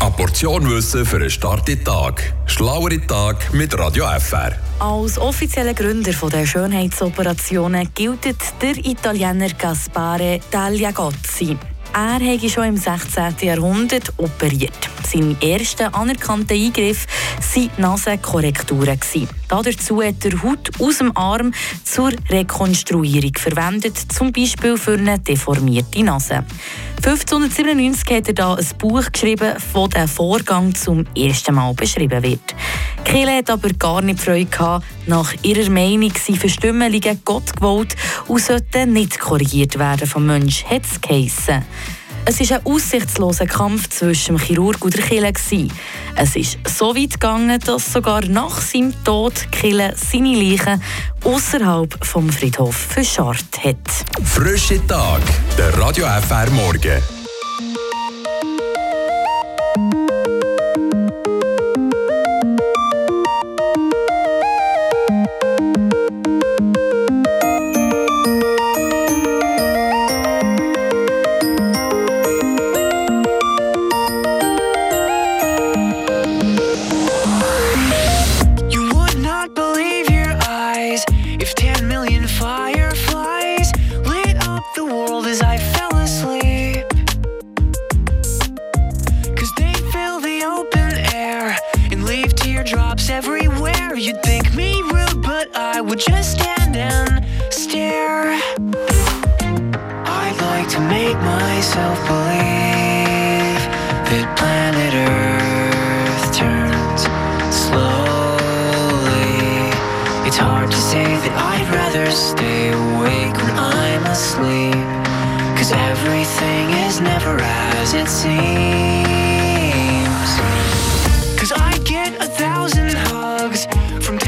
Eine Portion Wissen für einen starken Tag. Schlauere Tag mit Radio FR. Als offizieller Gründer der Schönheitsoperationen gilt der Italiener Gaspare Tagliagozzi. Er habe schon im 16. Jahrhundert operiert. Sein erster anerkannter Eingriff waren Nasenkorrekturen. Dazu hat er Haut aus dem Arm zur Rekonstruierung verwendet, zum Beispiel für eine deformierte Nase. 1597 hat er da ein Buch geschrieben, wo der Vorgang zum ersten Mal beschrieben wird. Kehle hat aber gar nicht Freude gehabt. Nach ihrer Meinung sind Verstümmelungen Gott gewollt und sollten nicht korrigiert werden vom Mensch, hat es geheissen. Es war ein aussichtsloser Kampf zwischen dem Chirurg und der Kille. Es ist so weit gegangen, dass sogar nach seinem Tod Kille seine Leichen außerhalb vom Friedhof verscharrt hat. Frische Tag, der Radio FR Morgen. rather stay awake when I'm asleep. Cause everything is never as it seems. Cause I get a thousand hugs from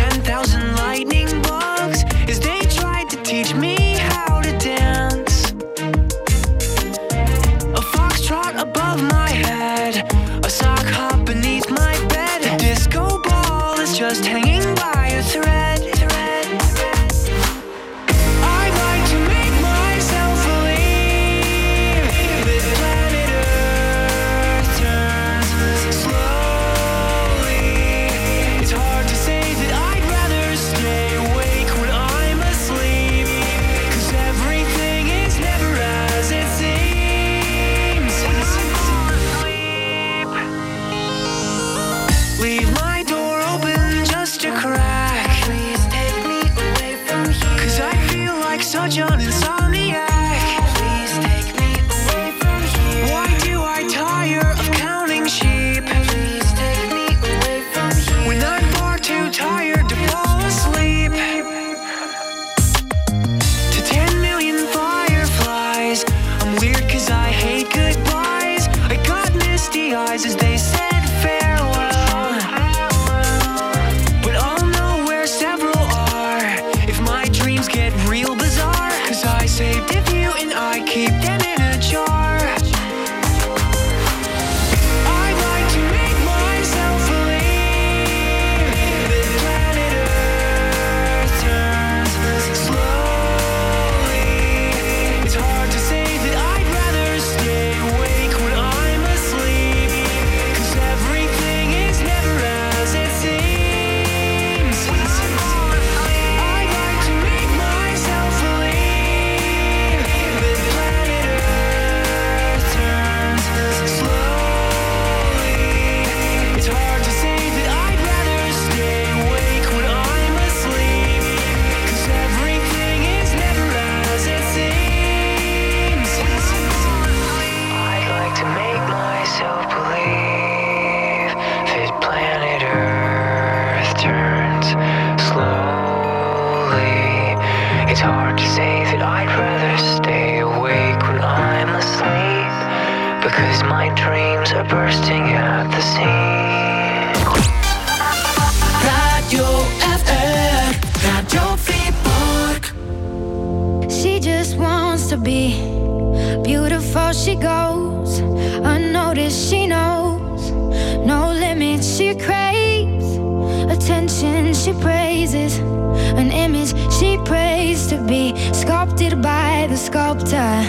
she praises, an image she prays to be sculpted by the sculptor.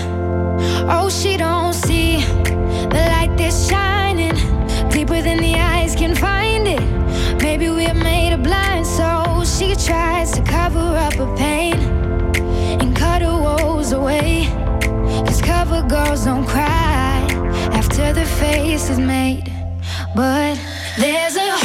Oh, she don't see the light that's shining deeper than the eyes can find it. Maybe we're made of blind souls. She tries to cover up her pain and cut her woes away. Cause cover girls don't cry after the face is made, but there's a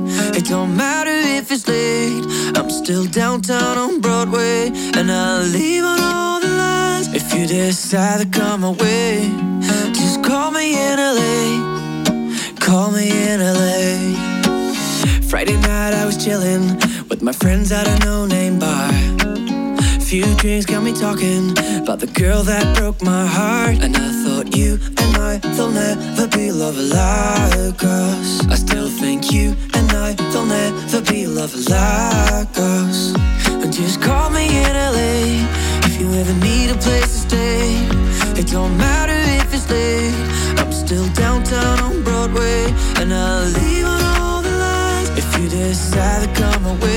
It don't matter if it's late, I'm still downtown on Broadway. And I'll leave on all the lines if you decide to come away. Just call me in LA, call me in LA. Friday night I was chilling with my friends at a no name bar few drinks got me talking about the girl that broke my heart. And I thought you and I, they'll never be lovers like us. I still think you and I, they'll never be lovers like us. And just call me in LA if you ever need a place to stay. It don't matter if it's late, I'm still downtown on Broadway. And I'll leave on all the lines if you decide to come away.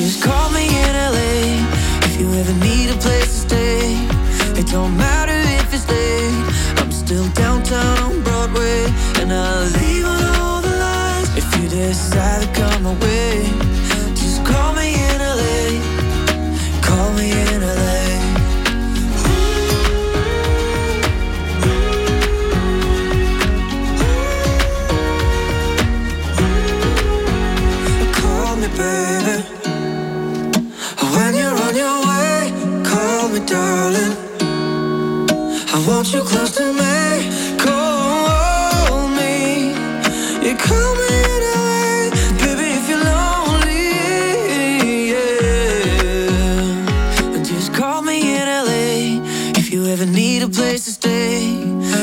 Just call me in LA if you ever need a place to stay. It don't matter if it's late, I'm still downtown on Broadway. And I'll leave on all the lines if you decide I want you close to me. Call me. You call me LA, baby, if you're lonely. Yeah. Just call me in LA if you ever need a place to stay.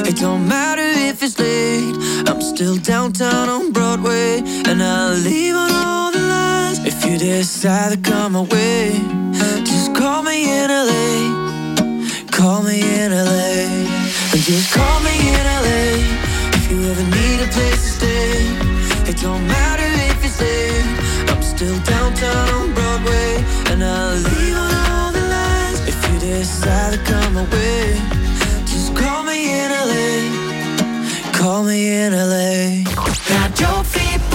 It don't matter if it's late, I'm still downtown on Broadway. And I'll leave on all the lines if you decide to come away. Just call me in LA, call me in LA. Just call me in LA if you ever need a place to stay. It don't matter if it's late, I'm still downtown on Broadway. And I'll leave on all the lines if you decide to come away. Just call me in LA, call me in LA. Radio Fribourg.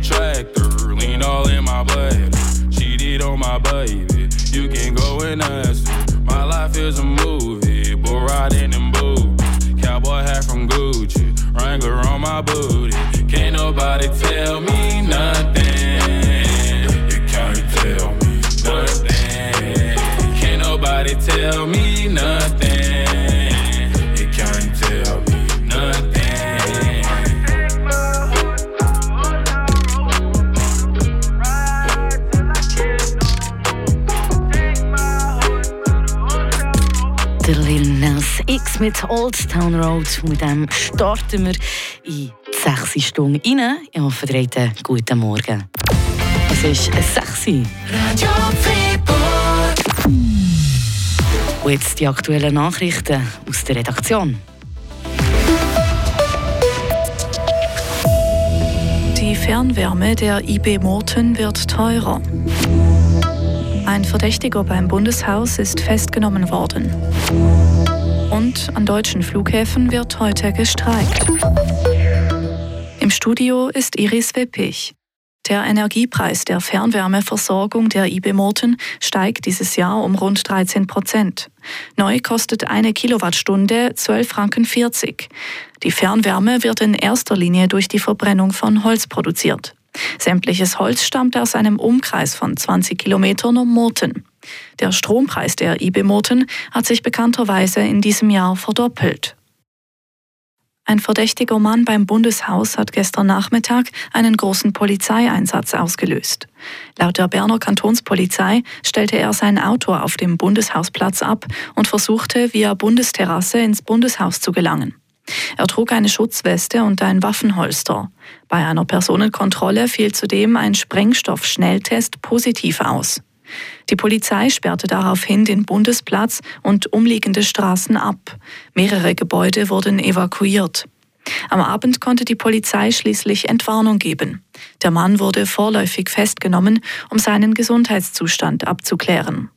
tractor, lean all in my blood. Cheated on my baby. You can go and ask. My life is a movie, but riding in boots. Cowboy hat from Gucci, Wrangler on my booty. Can't nobody tell me nothing. You can't tell me nothing. Can't nobody tell me nothing. Der Lil Nas X mit Old Town Road. Und mit dem starten wir in die 6. Stunde rein. Ich hoffe, ihr habt einen guten Morgen. Es ist 6. Radio Fribourg. Und jetzt die aktuellen Nachrichten aus der Redaktion. Die Fernwärme der IB Morten wird teurer. Ein Verdächtiger beim Bundeshaus ist festgenommen worden. Und an deutschen Flughäfen wird heute gestreikt. Im Studio ist Iris Weppich. Der Energiepreis der Fernwärmeversorgung der IB Morten steigt dieses Jahr um rund 13 Prozent. Neu kostet eine Kilowattstunde 12,40 Franken. Die Fernwärme wird in erster Linie durch die Verbrennung von Holz produziert. Sämtliches Holz stammt aus einem Umkreis von 20 Kilometern um Morten. Der Strompreis der IB Morten hat sich bekannterweise in diesem Jahr verdoppelt. Ein verdächtiger Mann beim Bundeshaus hat gestern Nachmittag einen großen Polizeieinsatz ausgelöst. Laut der Berner Kantonspolizei stellte er sein Auto auf dem Bundeshausplatz ab und versuchte via Bundesterrasse ins Bundeshaus zu gelangen. Er trug eine Schutzweste und ein Waffenholster. Bei einer Personenkontrolle fiel zudem ein Sprengstoffschnelltest positiv aus. Die Polizei sperrte daraufhin den Bundesplatz und umliegende Straßen ab. Mehrere Gebäude wurden evakuiert. Am Abend konnte die Polizei schließlich Entwarnung geben. Der Mann wurde vorläufig festgenommen, um seinen Gesundheitszustand abzuklären.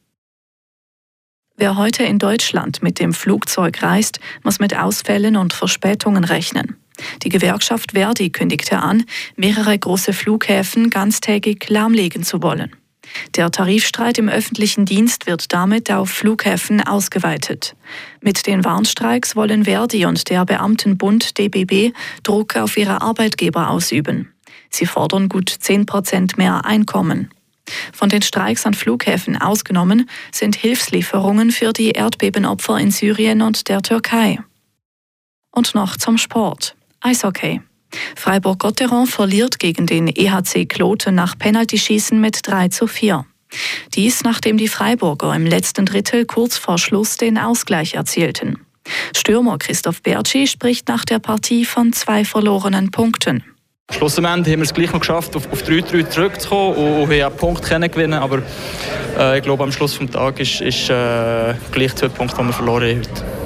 Wer heute in Deutschland mit dem Flugzeug reist, muss mit Ausfällen und Verspätungen rechnen. Die Gewerkschaft Verdi kündigte an, mehrere große Flughäfen ganztägig lahmlegen zu wollen. Der Tarifstreit im öffentlichen Dienst wird damit auf Flughäfen ausgeweitet. Mit den Warnstreiks wollen Verdi und der Beamtenbund DBB Druck auf ihre Arbeitgeber ausüben. Sie fordern gut 10 Prozent mehr Einkommen. Von den Streiks an Flughäfen ausgenommen sind Hilfslieferungen für die Erdbebenopfer in Syrien und der Türkei. Und noch zum Sport. Eishockey. Freiburg-Gotteron verliert gegen den EHC Kloten nach Penaltyschießen mit 3 zu 4. Dies nachdem die Freiburger im letzten Drittel kurz vor Schluss den Ausgleich erzielten. Stürmer Christoph Bertschi spricht nach der Partie von zwei verlorenen Punkten. Schlussendlich haben wir es gleich noch geschafft, auf, 3-3 zurückzukommen und, und haben einen Punkt gewinnen Aber äh, ich glaube, am Schluss des Tages ist, ist äh, gleich zwei Punkte, die wir verloren haben heute.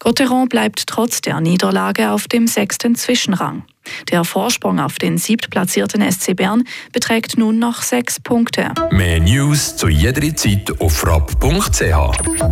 Gotteron bleibt trotz der Niederlage auf dem sechsten Zwischenrang. Der Vorsprung auf den siebtplatzierten SC Bern beträgt nun noch sechs Punkte. Mehr News zu jeder Zeit auf frapp.ch.